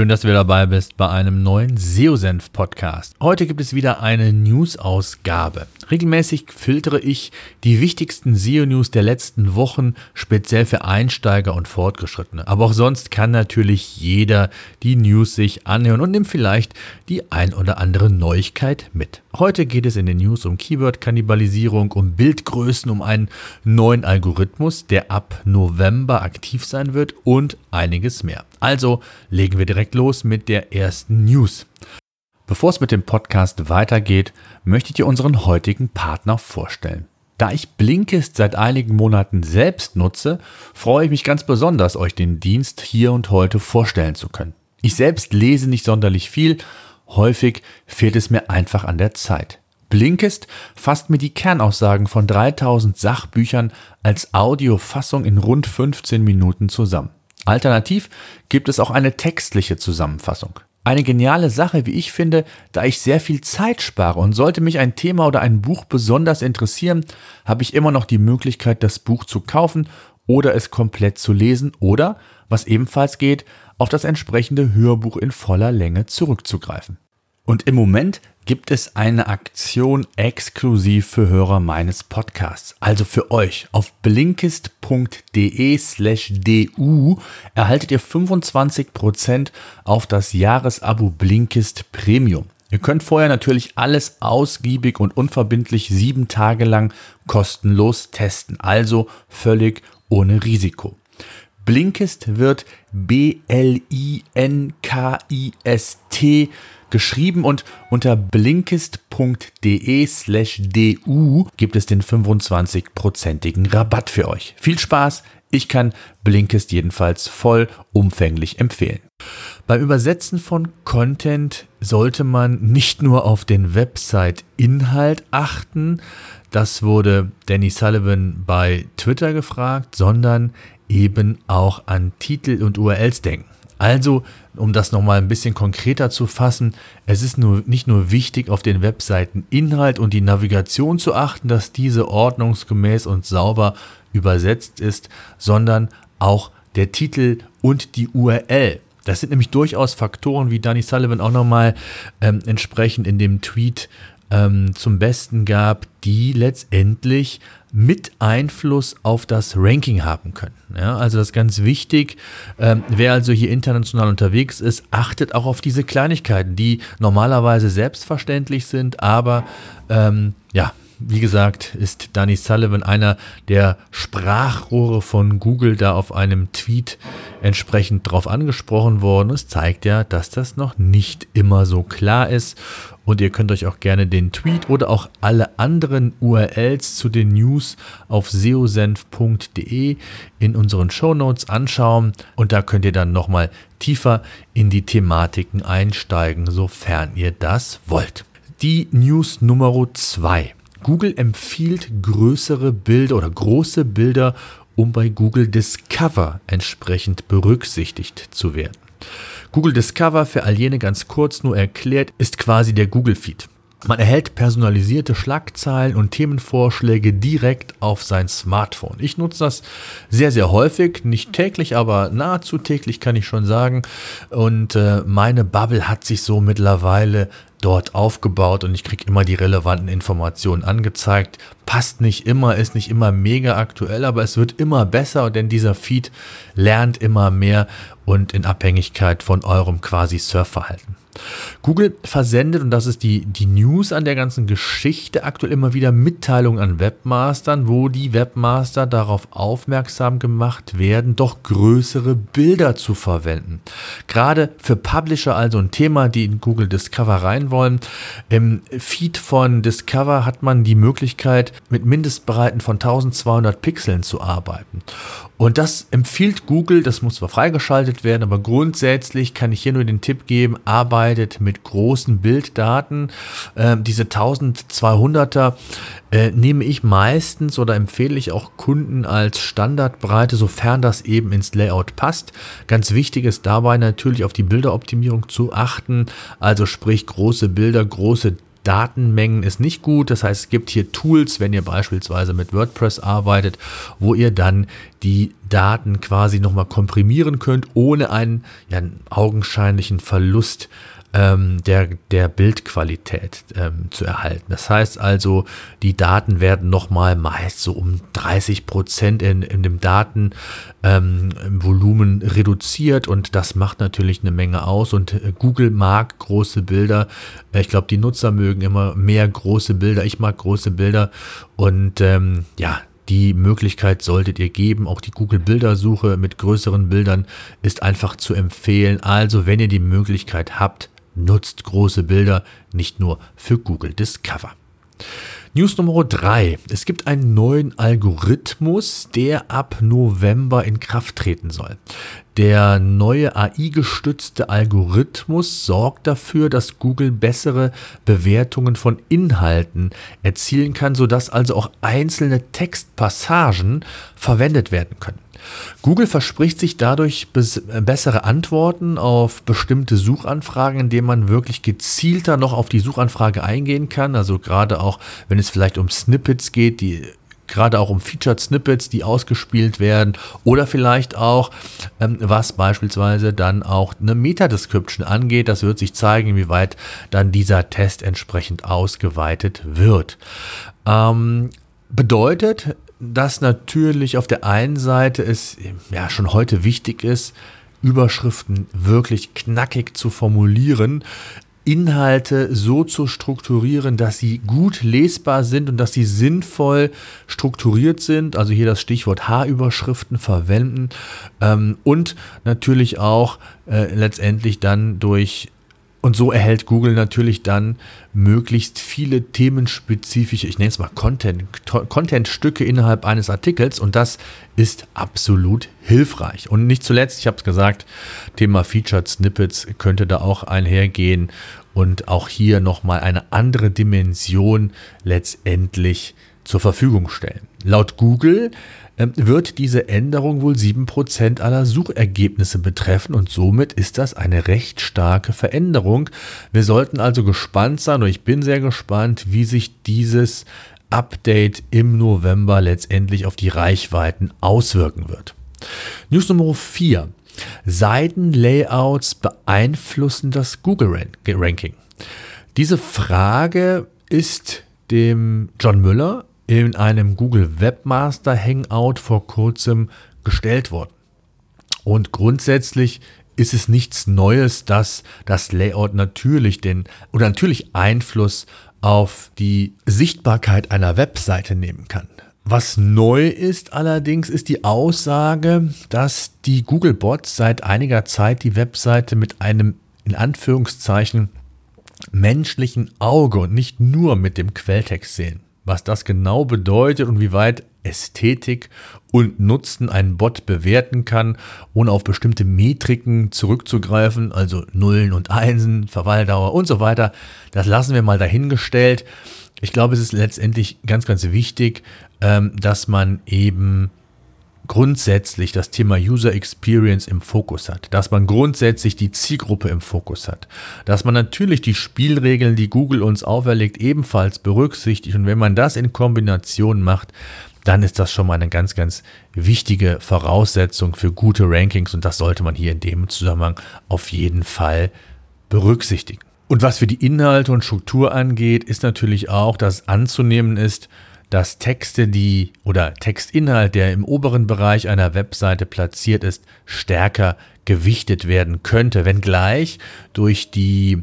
Schön, dass du wieder dabei bist bei einem neuen SEO-Senf-Podcast. Heute gibt es wieder eine News-Ausgabe. Regelmäßig filtere ich die wichtigsten SEO-News der letzten Wochen, speziell für Einsteiger und Fortgeschrittene. Aber auch sonst kann natürlich jeder die News sich anhören und nimmt vielleicht die ein oder andere Neuigkeit mit. Heute geht es in den News um Keyword-Kannibalisierung, um Bildgrößen, um einen neuen Algorithmus, der ab November aktiv sein wird und einiges mehr. Also legen wir direkt los mit der ersten News. Bevor es mit dem Podcast weitergeht, möchte ich dir unseren heutigen Partner vorstellen. Da ich Blinkist seit einigen Monaten selbst nutze, freue ich mich ganz besonders, euch den Dienst hier und heute vorstellen zu können. Ich selbst lese nicht sonderlich viel, häufig fehlt es mir einfach an der Zeit. Blinkist fasst mir die Kernaussagen von 3000 Sachbüchern als Audiofassung in rund 15 Minuten zusammen. Alternativ gibt es auch eine textliche Zusammenfassung. Eine geniale Sache, wie ich finde, da ich sehr viel Zeit spare und sollte mich ein Thema oder ein Buch besonders interessieren, habe ich immer noch die Möglichkeit, das Buch zu kaufen oder es komplett zu lesen oder, was ebenfalls geht, auf das entsprechende Hörbuch in voller Länge zurückzugreifen. Und im Moment gibt es eine Aktion exklusiv für Hörer meines Podcasts. Also für euch. Auf blinkist.de slash du erhaltet ihr 25% auf das Jahresabo Blinkist Premium. Ihr könnt vorher natürlich alles ausgiebig und unverbindlich sieben Tage lang kostenlos testen. Also völlig ohne Risiko. Blinkist wird B-L-I-N-K-I-S-T geschrieben und unter blinkist.de slash du gibt es den 25-prozentigen Rabatt für euch. Viel Spaß! Ich kann Blinkist jedenfalls vollumfänglich empfehlen. Beim Übersetzen von Content sollte man nicht nur auf den Website-Inhalt achten, das wurde Danny Sullivan bei Twitter gefragt, sondern eben auch an Titel und URLs denken. Also, um das nochmal ein bisschen konkreter zu fassen, es ist nur, nicht nur wichtig, auf den Webseiten Inhalt und die Navigation zu achten, dass diese ordnungsgemäß und sauber übersetzt ist, sondern auch der Titel und die URL. Das sind nämlich durchaus Faktoren, wie Danny Sullivan auch nochmal ähm, entsprechend in dem Tweet ähm, zum Besten gab, die letztendlich mit Einfluss auf das Ranking haben können. Ja, also das ist ganz wichtig. Ähm, wer also hier international unterwegs ist, achtet auch auf diese Kleinigkeiten, die normalerweise selbstverständlich sind, aber ähm, ja, wie gesagt, ist Danny Sullivan einer der Sprachrohre von Google da auf einem Tweet entsprechend drauf angesprochen worden. Es zeigt ja, dass das noch nicht immer so klar ist. Und ihr könnt euch auch gerne den Tweet oder auch alle anderen URLs zu den News auf seosenf.de in unseren Show Notes anschauen. Und da könnt ihr dann nochmal tiefer in die Thematiken einsteigen, sofern ihr das wollt. Die News Nummer 2. Google empfiehlt größere Bilder oder große Bilder, um bei Google Discover entsprechend berücksichtigt zu werden. Google Discover für all jene ganz kurz nur erklärt, ist quasi der Google Feed. Man erhält personalisierte Schlagzeilen und Themenvorschläge direkt auf sein Smartphone. Ich nutze das sehr, sehr häufig, nicht täglich, aber nahezu täglich kann ich schon sagen. Und äh, meine Bubble hat sich so mittlerweile dort aufgebaut und ich kriege immer die relevanten Informationen angezeigt. Passt nicht immer, ist nicht immer mega aktuell, aber es wird immer besser, denn dieser Feed lernt immer mehr und in Abhängigkeit von eurem quasi Surfverhalten. Google versendet, und das ist die, die News an der ganzen Geschichte, aktuell immer wieder Mitteilungen an Webmastern, wo die Webmaster darauf aufmerksam gemacht werden, doch größere Bilder zu verwenden. Gerade für Publisher also ein Thema, die in Google Discover rein wollen. Im Feed von Discover hat man die Möglichkeit, mit Mindestbreiten von 1200 Pixeln zu arbeiten. Und das empfiehlt Google, das muss zwar freigeschaltet werden, aber grundsätzlich kann ich hier nur den Tipp geben, arbeite arbeitet mit großen Bilddaten. Äh, diese 1200er äh, nehme ich meistens oder empfehle ich auch Kunden als Standardbreite, sofern das eben ins Layout passt. Ganz wichtig ist dabei natürlich auf die Bilderoptimierung zu achten, also sprich große Bilder, große Datenmengen ist nicht gut. Das heißt, es gibt hier Tools, wenn ihr beispielsweise mit WordPress arbeitet, wo ihr dann die Daten quasi nochmal komprimieren könnt, ohne einen, ja, einen augenscheinlichen Verlust ähm, der, der Bildqualität ähm, zu erhalten. Das heißt also, die Daten werden nochmal meist so um 30 Prozent in, in dem Datenvolumen ähm, reduziert und das macht natürlich eine Menge aus und äh, Google mag große Bilder. Ich glaube, die Nutzer mögen immer mehr große Bilder. Ich mag große Bilder und ähm, ja, die Möglichkeit solltet ihr geben. Auch die Google-Bildersuche mit größeren Bildern ist einfach zu empfehlen. Also, wenn ihr die Möglichkeit habt, nutzt große Bilder nicht nur für Google Discover. News Nummer 3. Es gibt einen neuen Algorithmus, der ab November in Kraft treten soll. Der neue AI-gestützte Algorithmus sorgt dafür, dass Google bessere Bewertungen von Inhalten erzielen kann, sodass also auch einzelne Textpassagen verwendet werden können. Google verspricht sich dadurch äh, bessere Antworten auf bestimmte Suchanfragen, indem man wirklich gezielter noch auf die Suchanfrage eingehen kann. Also gerade auch, wenn es vielleicht um Snippets geht, die gerade auch um Featured Snippets, die ausgespielt werden oder vielleicht auch, ähm, was beispielsweise dann auch eine Meta-Description angeht. Das wird sich zeigen, inwieweit dann dieser Test entsprechend ausgeweitet wird. Ähm, bedeutet, dass natürlich auf der einen Seite es ja schon heute wichtig ist, Überschriften wirklich knackig zu formulieren, Inhalte so zu strukturieren, dass sie gut lesbar sind und dass sie sinnvoll strukturiert sind. Also hier das Stichwort H-Überschriften verwenden ähm, und natürlich auch äh, letztendlich dann durch und so erhält Google natürlich dann möglichst viele themenspezifische, ich nenne es mal Content, Content-Stücke innerhalb eines Artikels und das ist absolut hilfreich. Und nicht zuletzt, ich habe es gesagt, Thema Featured Snippets könnte da auch einhergehen und auch hier nochmal eine andere Dimension letztendlich zur Verfügung stellen. Laut Google ähm, wird diese Änderung wohl 7% aller Suchergebnisse betreffen und somit ist das eine recht starke Veränderung. Wir sollten also gespannt sein und ich bin sehr gespannt, wie sich dieses Update im November letztendlich auf die Reichweiten auswirken wird. News Nummer 4. Seitenlayouts beeinflussen das Google-Ranking. Diese Frage ist dem John Müller in einem Google Webmaster Hangout vor kurzem gestellt worden. Und grundsätzlich ist es nichts Neues, dass das Layout natürlich den oder natürlich Einfluss auf die Sichtbarkeit einer Webseite nehmen kann. Was neu ist allerdings, ist die Aussage, dass die Google-Bots seit einiger Zeit die Webseite mit einem in Anführungszeichen menschlichen Auge und nicht nur mit dem Quelltext sehen. Was das genau bedeutet und wie weit Ästhetik und Nutzen einen Bot bewerten kann, ohne auf bestimmte Metriken zurückzugreifen, also Nullen und Einsen, Verweildauer und so weiter, das lassen wir mal dahingestellt. Ich glaube, es ist letztendlich ganz, ganz wichtig, ähm, dass man eben grundsätzlich das Thema User Experience im Fokus hat, dass man grundsätzlich die Zielgruppe im Fokus hat, dass man natürlich die Spielregeln, die Google uns auferlegt, ebenfalls berücksichtigt und wenn man das in Kombination macht, dann ist das schon mal eine ganz, ganz wichtige Voraussetzung für gute Rankings und das sollte man hier in dem Zusammenhang auf jeden Fall berücksichtigen. Und was für die Inhalte und Struktur angeht, ist natürlich auch, dass anzunehmen ist, dass Texte, die oder Textinhalt, der im oberen Bereich einer Webseite platziert ist, stärker gewichtet werden könnte, wenngleich durch die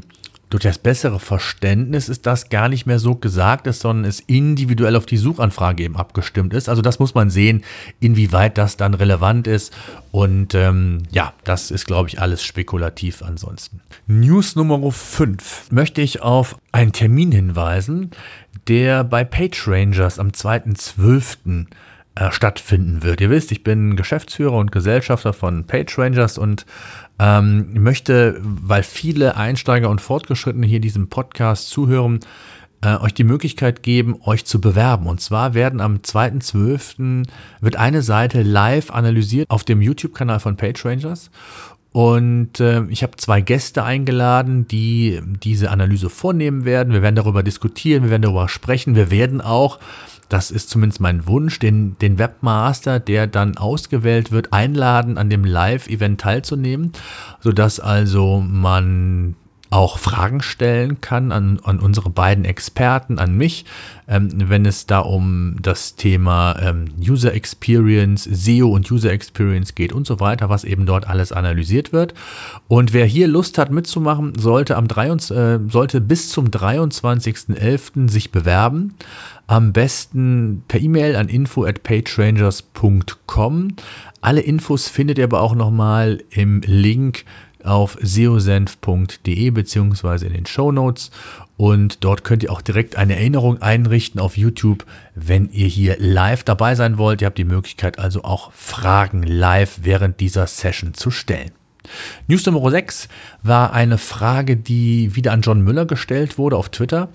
durch das bessere Verständnis ist das gar nicht mehr so gesagt ist, sondern es individuell auf die Suchanfrage eben abgestimmt ist. Also das muss man sehen, inwieweit das dann relevant ist. Und ähm, ja, das ist, glaube ich, alles spekulativ ansonsten. News Nummer 5 möchte ich auf einen Termin hinweisen, der bei PageRangers am 2.12. äh, stattfinden wird. Ihr wisst, ich bin Geschäftsführer und Gesellschafter von PageRangers und ähm, möchte, weil viele Einsteiger und Fortgeschrittene hier diesem Podcast zuhören, äh, euch die Möglichkeit geben, euch zu bewerben. Und zwar werden am 2.12. wird eine Seite live analysiert auf dem YouTube-Kanal von PageRangers. Und äh, ich habe zwei Gäste eingeladen, die diese Analyse vornehmen werden. Wir werden darüber diskutieren, wir werden darüber sprechen. Wir werden auch, das ist zumindest mein Wunsch, den, den Webmaster, der dann ausgewählt wird, einladen, an dem Live-Event teilzunehmen, sodass also man auch Fragen stellen kann an, an unsere beiden Experten, an mich, ähm, wenn es da um das Thema ähm, User Experience, SEO und User Experience geht und so weiter, was eben dort alles analysiert wird. Und wer hier Lust hat mitzumachen, sollte, am 23, äh, sollte bis zum 23.11. sich bewerben. Am besten per E-Mail an info at pagerangers.com. Alle Infos findet ihr aber auch nochmal im Link auf seosenf.de beziehungsweise in den Show Notes und dort könnt ihr auch direkt eine Erinnerung einrichten auf YouTube, wenn ihr hier live dabei sein wollt. Ihr habt die Möglichkeit also auch Fragen live während dieser Session zu stellen. News Nummer 6 war eine Frage, die wieder an John Müller gestellt wurde auf Twitter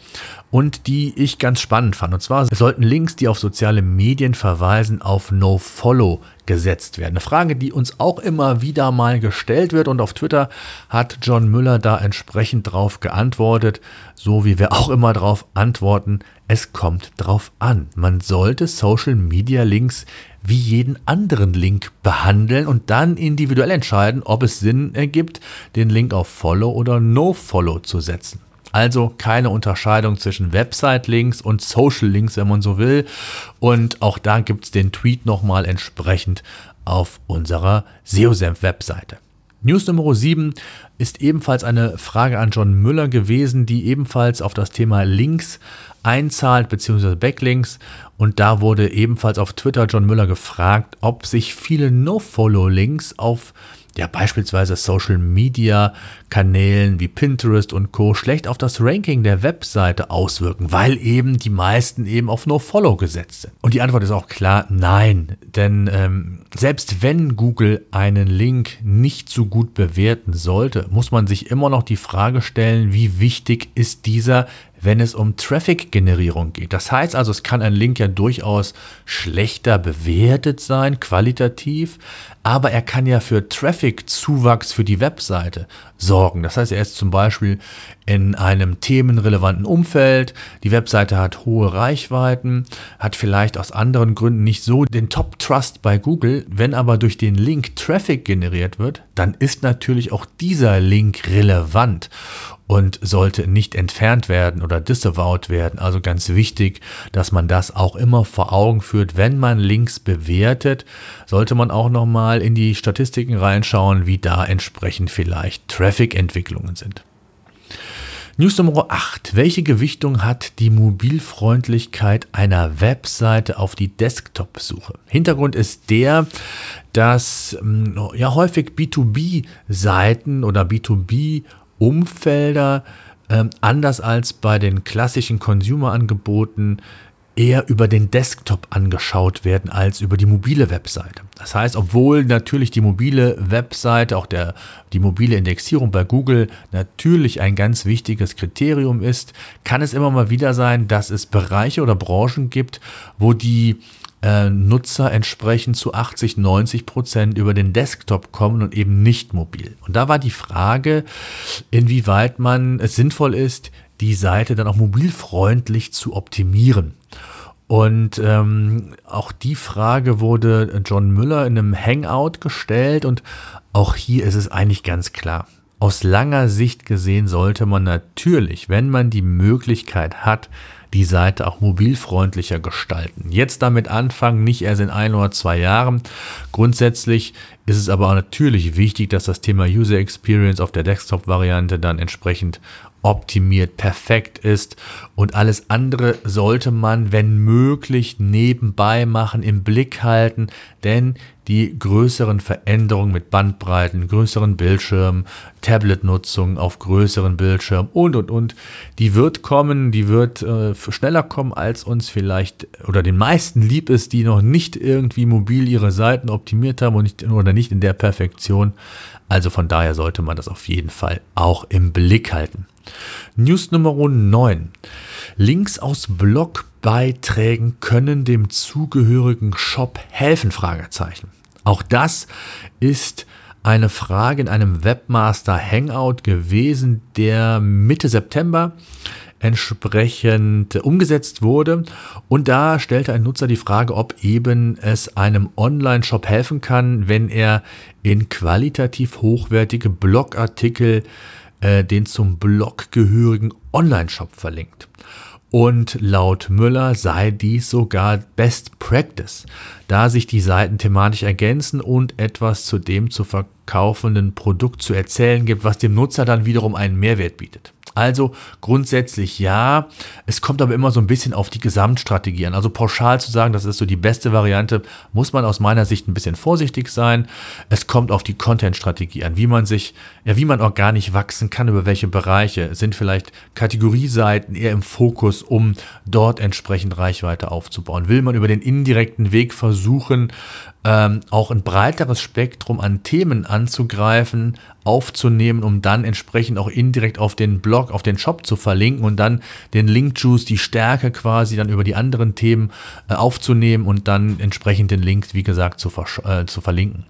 und die ich ganz spannend fand. Und zwar sollten Links, die auf soziale Medien verweisen, auf No-Follow gesetzt werden. Eine Frage, die uns auch immer wieder mal gestellt wird und auf Twitter hat John Müller da entsprechend drauf geantwortet, so wie wir auch immer drauf antworten. Es kommt drauf an. Man sollte Social Media Links wie jeden anderen Link behandeln und dann individuell entscheiden, ob es Sinn ergibt, den Link auf Follow oder No Follow zu setzen. Also keine Unterscheidung zwischen Website-Links und Social-Links, wenn man so will. Und auch da gibt es den Tweet nochmal entsprechend auf unserer SEOSenf-Webseite. News Nummer 7 ist ebenfalls eine Frage an John Müller gewesen, die ebenfalls auf das Thema Links einzahlt, beziehungsweise Backlinks. Und da wurde ebenfalls auf Twitter John Müller gefragt, ob sich viele No-Follow-Links auf ja beispielsweise Social Media Kanälen wie Pinterest und Co. schlecht auf das Ranking der Webseite auswirken, weil eben die meisten eben auf No Follow gesetzt sind. Und die Antwort ist auch klar, nein, denn ähm, selbst wenn Google einen Link nicht so gut bewerten sollte, muss man sich immer noch die Frage stellen, wie wichtig ist dieser wenn es um Traffic-Generierung geht. Das heißt also, es kann ein Link ja durchaus schlechter bewertet sein, qualitativ, aber er kann ja für Traffic-Zuwachs für die Webseite sorgen. Das heißt, er ist zum Beispiel in einem themenrelevanten Umfeld, die Webseite hat hohe Reichweiten, hat vielleicht aus anderen Gründen nicht so den Top-Trust bei Google. Wenn aber durch den Link Traffic generiert wird, dann ist natürlich auch dieser Link relevant und sollte nicht entfernt werden oder disavowed werden. Also ganz wichtig, dass man das auch immer vor Augen führt. Wenn man Links bewertet, sollte man auch nochmal in die Statistiken reinschauen, wie da entsprechend vielleicht Traffic-Entwicklungen sind. News Nummer 8. Welche Gewichtung hat die Mobilfreundlichkeit einer Webseite auf die Desktop-Suche? Hintergrund ist der, dass hm, ja häufig B2B-Seiten oder B2B Umfelder, ähm, anders als bei den klassischen Consumer-Angeboten, eher über den Desktop angeschaut werden als über die mobile Webseite. Das heißt, obwohl natürlich die mobile Webseite, auch der, die mobile Indexierung bei Google natürlich ein ganz wichtiges Kriterium ist, kann es immer mal wieder sein, dass es Bereiche oder Branchen gibt, wo die äh, Nutzer entsprechend zu 80, 90 Prozent über den Desktop kommen und eben nicht mobil. Und da war die Frage, inwieweit man es sinnvoll ist, die Seite dann auch mobilfreundlich zu optimieren. Und ähm, auch die Frage wurde John Müller in einem Hangout gestellt und auch hier ist es eigentlich ganz klar. Aus langer Sicht gesehen sollte man natürlich, wenn man die Möglichkeit hat, die Seite auch mobilfreundlicher gestalten. Jetzt damit anfangen, nicht erst in ein oder zwei Jahren. Grundsätzlich ist es aber auch natürlich wichtig, dass das Thema User Experience auf der Desktop-Variante dann entsprechend optimiert, perfekt ist und alles andere sollte man, wenn möglich, nebenbei machen, im Blick halten, denn die größeren Veränderungen mit Bandbreiten, größeren Bildschirmen, Tablet-Nutzung auf größeren Bildschirmen und und und, die wird kommen, die wird äh, schneller kommen, als uns vielleicht oder den meisten lieb ist, die noch nicht irgendwie mobil ihre Seiten optimiert haben und nicht, oder nicht in der Perfektion. Also von daher sollte man das auf jeden Fall auch im Blick halten. News Nummer 9. Links aus Blogbeiträgen können dem zugehörigen Shop helfen? Fragezeichen. Auch das ist eine Frage in einem Webmaster Hangout gewesen, der Mitte September entsprechend umgesetzt wurde. Und da stellte ein Nutzer die Frage, ob eben es einem Online-Shop helfen kann, wenn er in qualitativ hochwertige Blogartikel äh, den zum Blog gehörigen Online-Shop verlinkt. Und laut Müller sei dies sogar Best Practice, da sich die Seiten thematisch ergänzen und etwas zu dem zu verkaufenden Produkt zu erzählen gibt, was dem Nutzer dann wiederum einen Mehrwert bietet. Also grundsätzlich ja. Es kommt aber immer so ein bisschen auf die Gesamtstrategie an. Also pauschal zu sagen, das ist so die beste Variante, muss man aus meiner Sicht ein bisschen vorsichtig sein. Es kommt auf die Content-Strategie an, wie man sich, ja, wie man organisch wachsen kann, über welche Bereiche. Sind vielleicht Kategorieseiten eher im Fokus, um dort entsprechend Reichweite aufzubauen? Will man über den indirekten Weg versuchen, ähm, auch ein breiteres Spektrum an Themen anzugreifen, aufzunehmen, um dann entsprechend auch indirekt auf den Blog, auf den Shop zu verlinken und dann den Link-Juice, die Stärke quasi dann über die anderen Themen äh, aufzunehmen und dann entsprechend den Link, wie gesagt, zu, äh, zu verlinken.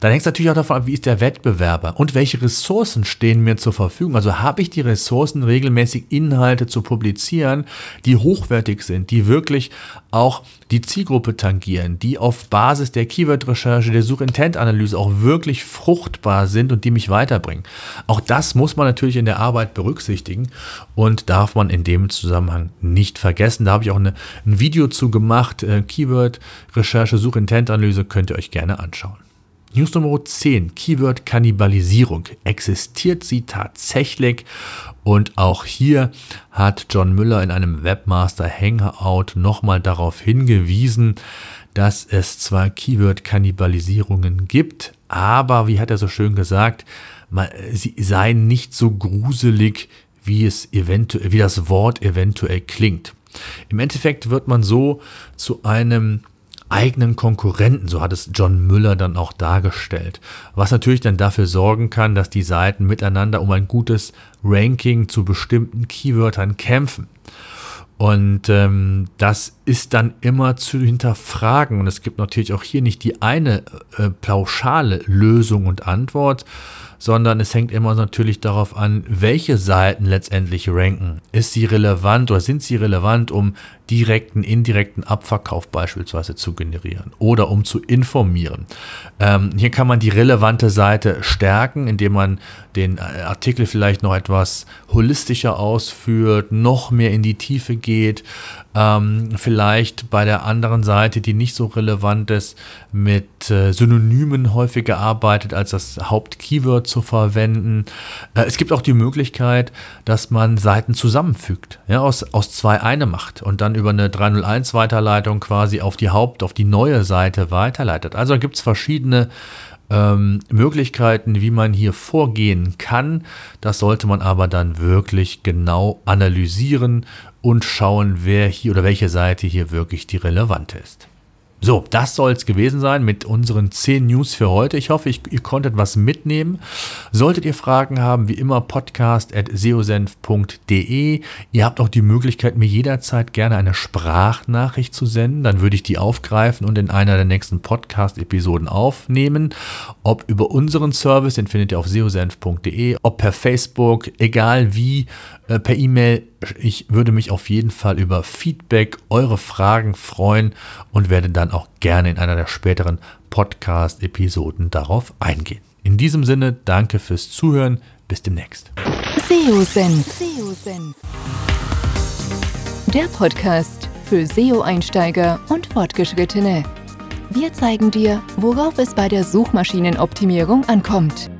Dann hängt es natürlich auch davon ab, wie ist der Wettbewerber und welche Ressourcen stehen mir zur Verfügung. Also habe ich die Ressourcen, regelmäßig Inhalte zu publizieren, die hochwertig sind, die wirklich auch die Zielgruppe tangieren, die auf Basis der Keyword-Recherche, der Suchintent-Analyse auch wirklich fruchtbar sind und die mich weiterbringen. Auch das muss man natürlich in der Arbeit berücksichtigen und darf man in dem Zusammenhang nicht vergessen. Da habe ich auch eine, ein Video zu gemacht. Äh, Keyword-Recherche, Suchintent-Analyse könnt ihr euch gerne anschauen. News Nummer 10, Keyword-Kannibalisierung. Existiert sie tatsächlich? Und auch hier hat John Müller in einem Webmaster Hangout nochmal darauf hingewiesen, dass es zwar Keyword-Kannibalisierungen gibt, aber, wie hat er so schön gesagt, sie seien nicht so gruselig, wie es eventuell, wie das Wort eventuell klingt. Im Endeffekt wird man so zu einem eigenen Konkurrenten, so hat es John Müller dann auch dargestellt. Was natürlich dann dafür sorgen kann, dass die Seiten miteinander um ein gutes Ranking zu bestimmten Keywörtern kämpfen. Und ähm, das ist dann immer zu hinterfragen. Und es gibt natürlich auch hier nicht die eine äh, pauschale Lösung und Antwort, sondern es hängt immer natürlich darauf an, welche Seiten letztendlich ranken. Ist sie relevant oder sind sie relevant, um direkten, indirekten Abverkauf beispielsweise zu generieren oder um zu informieren. Ähm, hier kann man die relevante Seite stärken, indem man den äh, Artikel vielleicht noch etwas holistischer ausführt, noch mehr in die Tiefe geht, ähm, vielleicht bei der anderen Seite, die nicht so relevant ist, mit äh, Synonymen häufiger arbeitet, als das Hauptkeyword zu verwenden. Äh, es gibt auch die Möglichkeit, dass man Seiten zusammenfügt, ja, aus, aus zwei eine macht und dann über eine 301 Weiterleitung quasi auf die Haupt-, auf die neue Seite weiterleitet. Also gibt es verschiedene ähm, Möglichkeiten, wie man hier vorgehen kann. Das sollte man aber dann wirklich genau analysieren und schauen, wer hier oder welche Seite hier wirklich die relevante ist. So, das soll es gewesen sein mit unseren 10 News für heute. Ich hoffe, ich, ihr konntet was mitnehmen. Solltet ihr Fragen haben, wie immer podcast.seosenf.de. Ihr habt auch die Möglichkeit, mir jederzeit gerne eine Sprachnachricht zu senden. Dann würde ich die aufgreifen und in einer der nächsten Podcast-Episoden aufnehmen. Ob über unseren Service, den findet ihr auf seosenf.de, ob per Facebook, egal wie, äh, per E-Mail. Ich würde mich auf jeden Fall über Feedback, eure Fragen freuen und werde dann auch gerne in einer der späteren Podcast-Episoden darauf eingehen. In diesem Sinne, danke fürs Zuhören. Bis demnächst. SEO-Senf. Der Podcast für SEO-Einsteiger und Fortgeschrittene. Wir zeigen dir, worauf es bei der Suchmaschinenoptimierung ankommt.